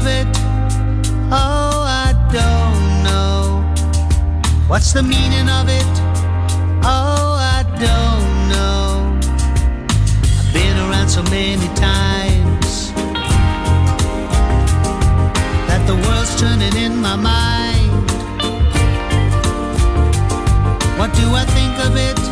of it? Oh, I don't know. What's the meaning of it? Oh, I don't know. I've been around so many times that the world's turning in my mind. What do I think of it?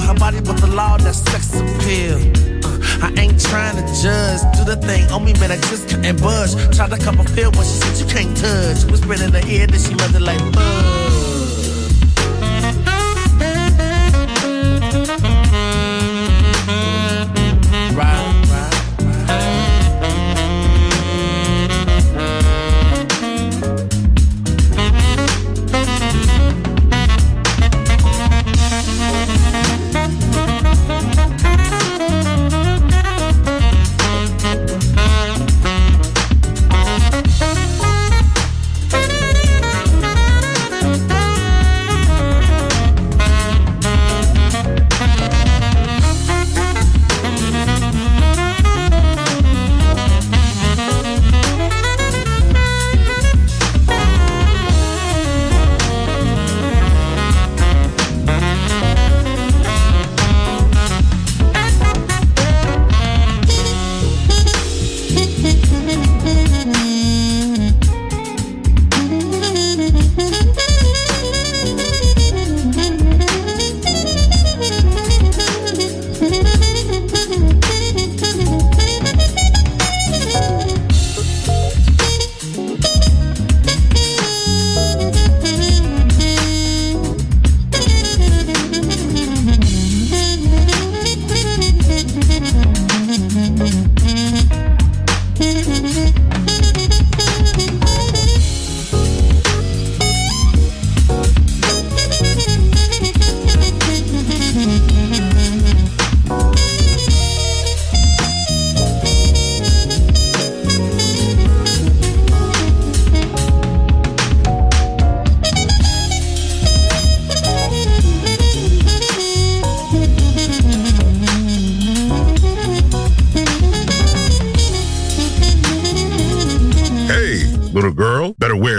So. Her body with the law, that sex appeal. Uh, I ain't trying to judge. Do the thing on me, man, I just couldn't budge. Tried to cup a feel when she said you can't touch. Whispered in her ear that she mother like buzz.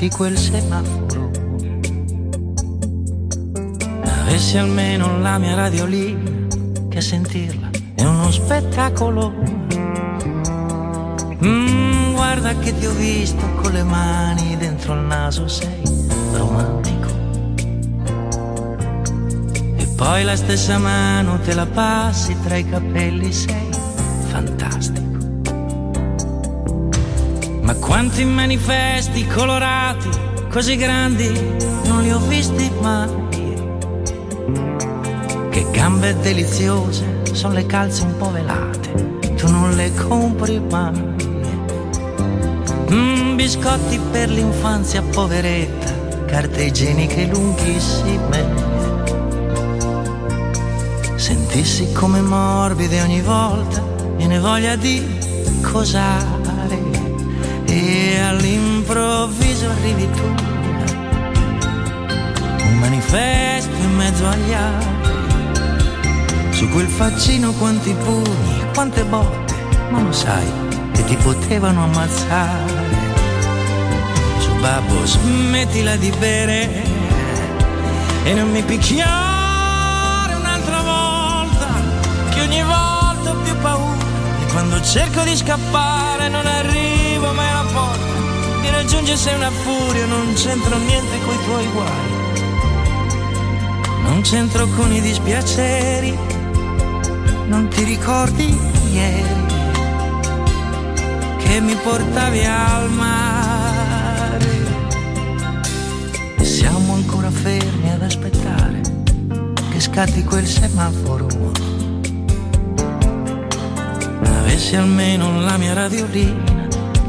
Scatti quel semaforo. Avessi almeno la mia radio lì, che sentirla è uno spettacolo. Mm, guarda che ti ho visto con le mani dentro il naso, sei romantico. E poi la stessa mano te la passi tra i capelli, sei fantastico. Ma quanti manifesti colorati, così grandi, non li ho visti mai. Che gambe deliziose, sono le calze un po' velate, tu non le compri mai. Mm, biscotti per l'infanzia poveretta, carte igieniche lunghissime. Sentissi come morbide ogni volta, viene voglia di cosare. All'improvviso arrivi tu, un manifesto in mezzo agli altri. Su quel faccino quanti pugni, quante botte, ma lo sai che ti potevano ammazzare. Su babbo smettila di bere e non mi picchiare un'altra volta, che ogni volta ho più paura e quando cerco di scappare non arrivo. Mi raggiunge sei una furia, non c'entro niente coi tuoi guai. Non c'entro con i dispiaceri, non ti ricordi ieri che mi portavi al mare. E siamo ancora fermi ad aspettare che scatti quel semaforo. Avessi almeno la mia radiolina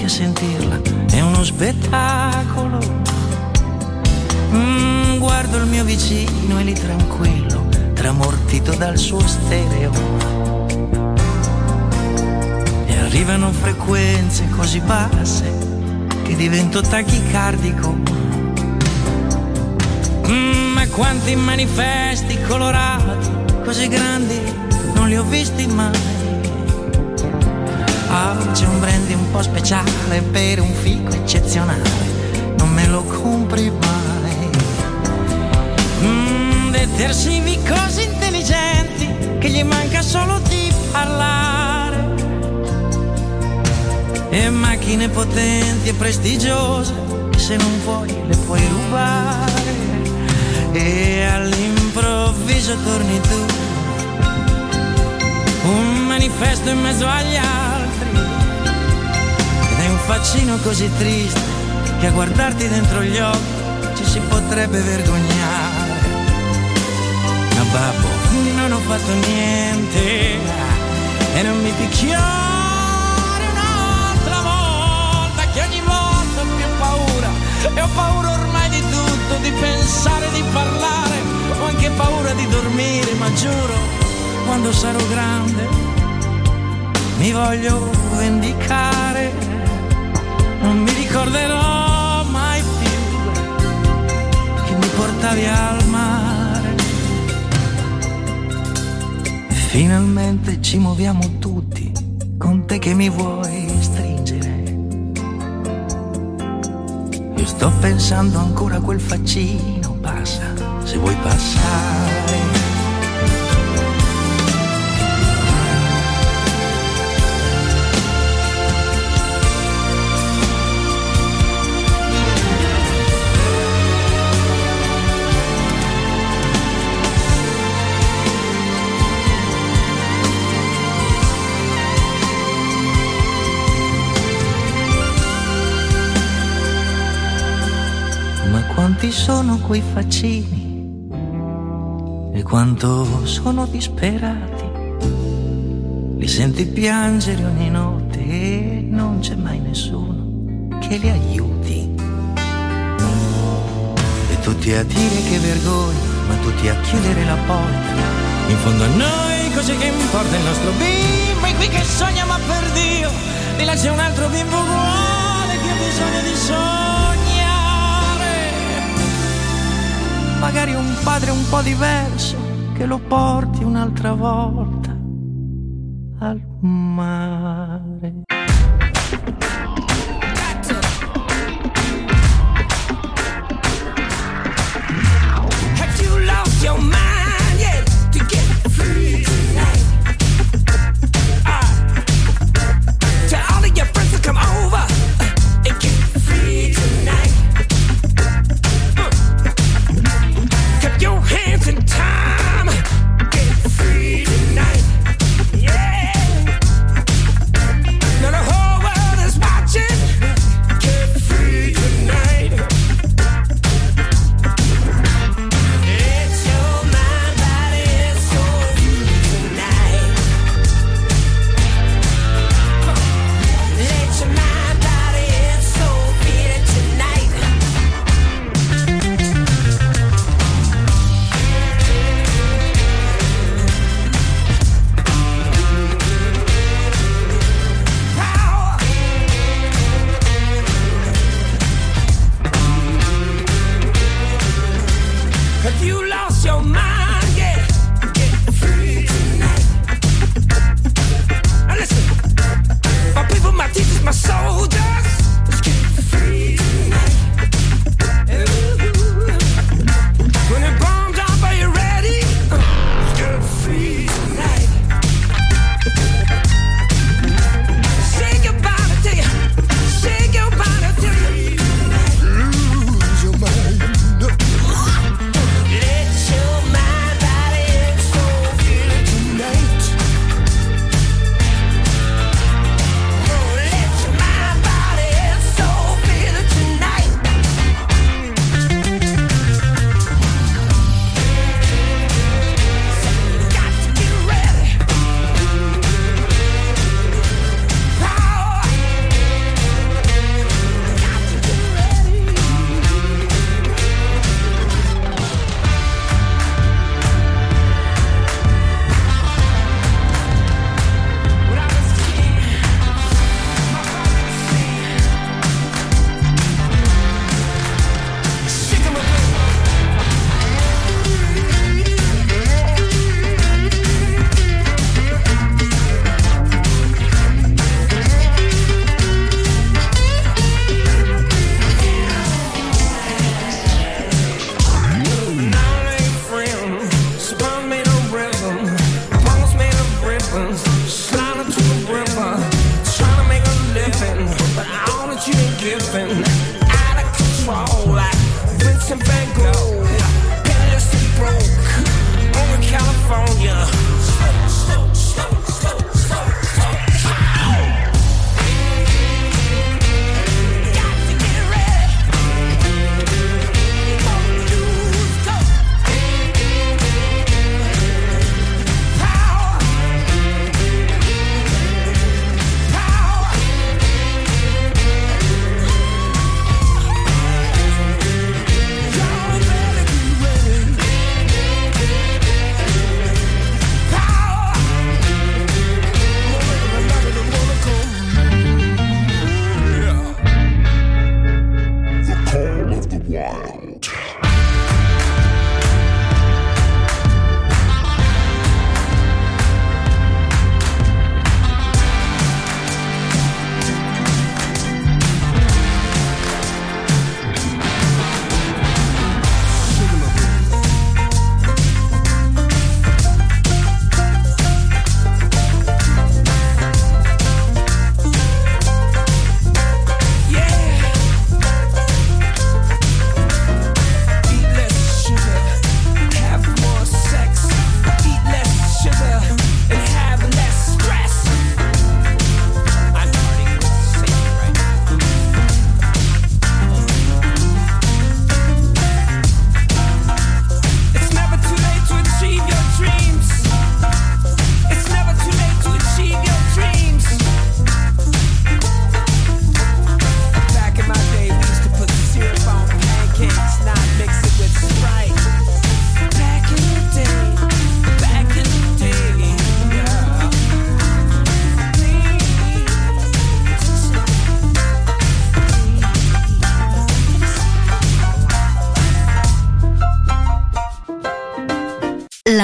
che sentirla è uno spettacolo. Mm, guardo il mio vicino e lì tranquillo, tramortito dal suo stereo. E arrivano frequenze così basse che divento tachicardico. Mm, ma quanti manifesti colorati, così grandi, non li ho visti mai. Oggi un brandy un po' speciale per un fico eccezionale, non me lo compri mai. Mm, detersivi così intelligenti che gli manca solo di parlare. E macchine potenti e prestigiose che se non vuoi le puoi rubare. E all'improvviso torni tu, un manifesto in mezzo agli altri. Faccino così triste che a guardarti dentro gli occhi ci si potrebbe vergognare. Ma babbo, non ho fatto niente e non mi picchiare un'altra volta che ogni volta ho più paura e ho paura ormai di tutto, di pensare, di parlare, ho anche paura di dormire, ma giuro, quando sarò grande mi voglio vendicare, non mi ricorderò mai più che mi portavi al mare. E finalmente ci muoviamo tutti, con te che mi vuoi stringere. Io sto pensando ancora a quel faccino, passa, se vuoi passare. Quanti sono quei faccini e quanto sono disperati. Li senti piangere ogni notte e non c'è mai nessuno che li aiuti. E tutti a dire che vergogna, ma tutti a chiudere la porta. In fondo a noi così che importa il nostro bimbo è qui che sogna ma per Dio di là c'è un altro bimbo uguale che ha bisogno di sognare magari un padre un po' diverso che lo porti un'altra volta al mare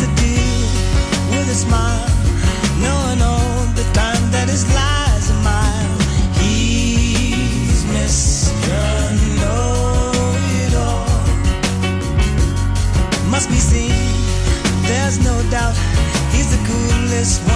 with a smile, knowing all the time that his lies are. He's Mr. Know-it-all. Must be seen, there's no doubt, he's the coolest one.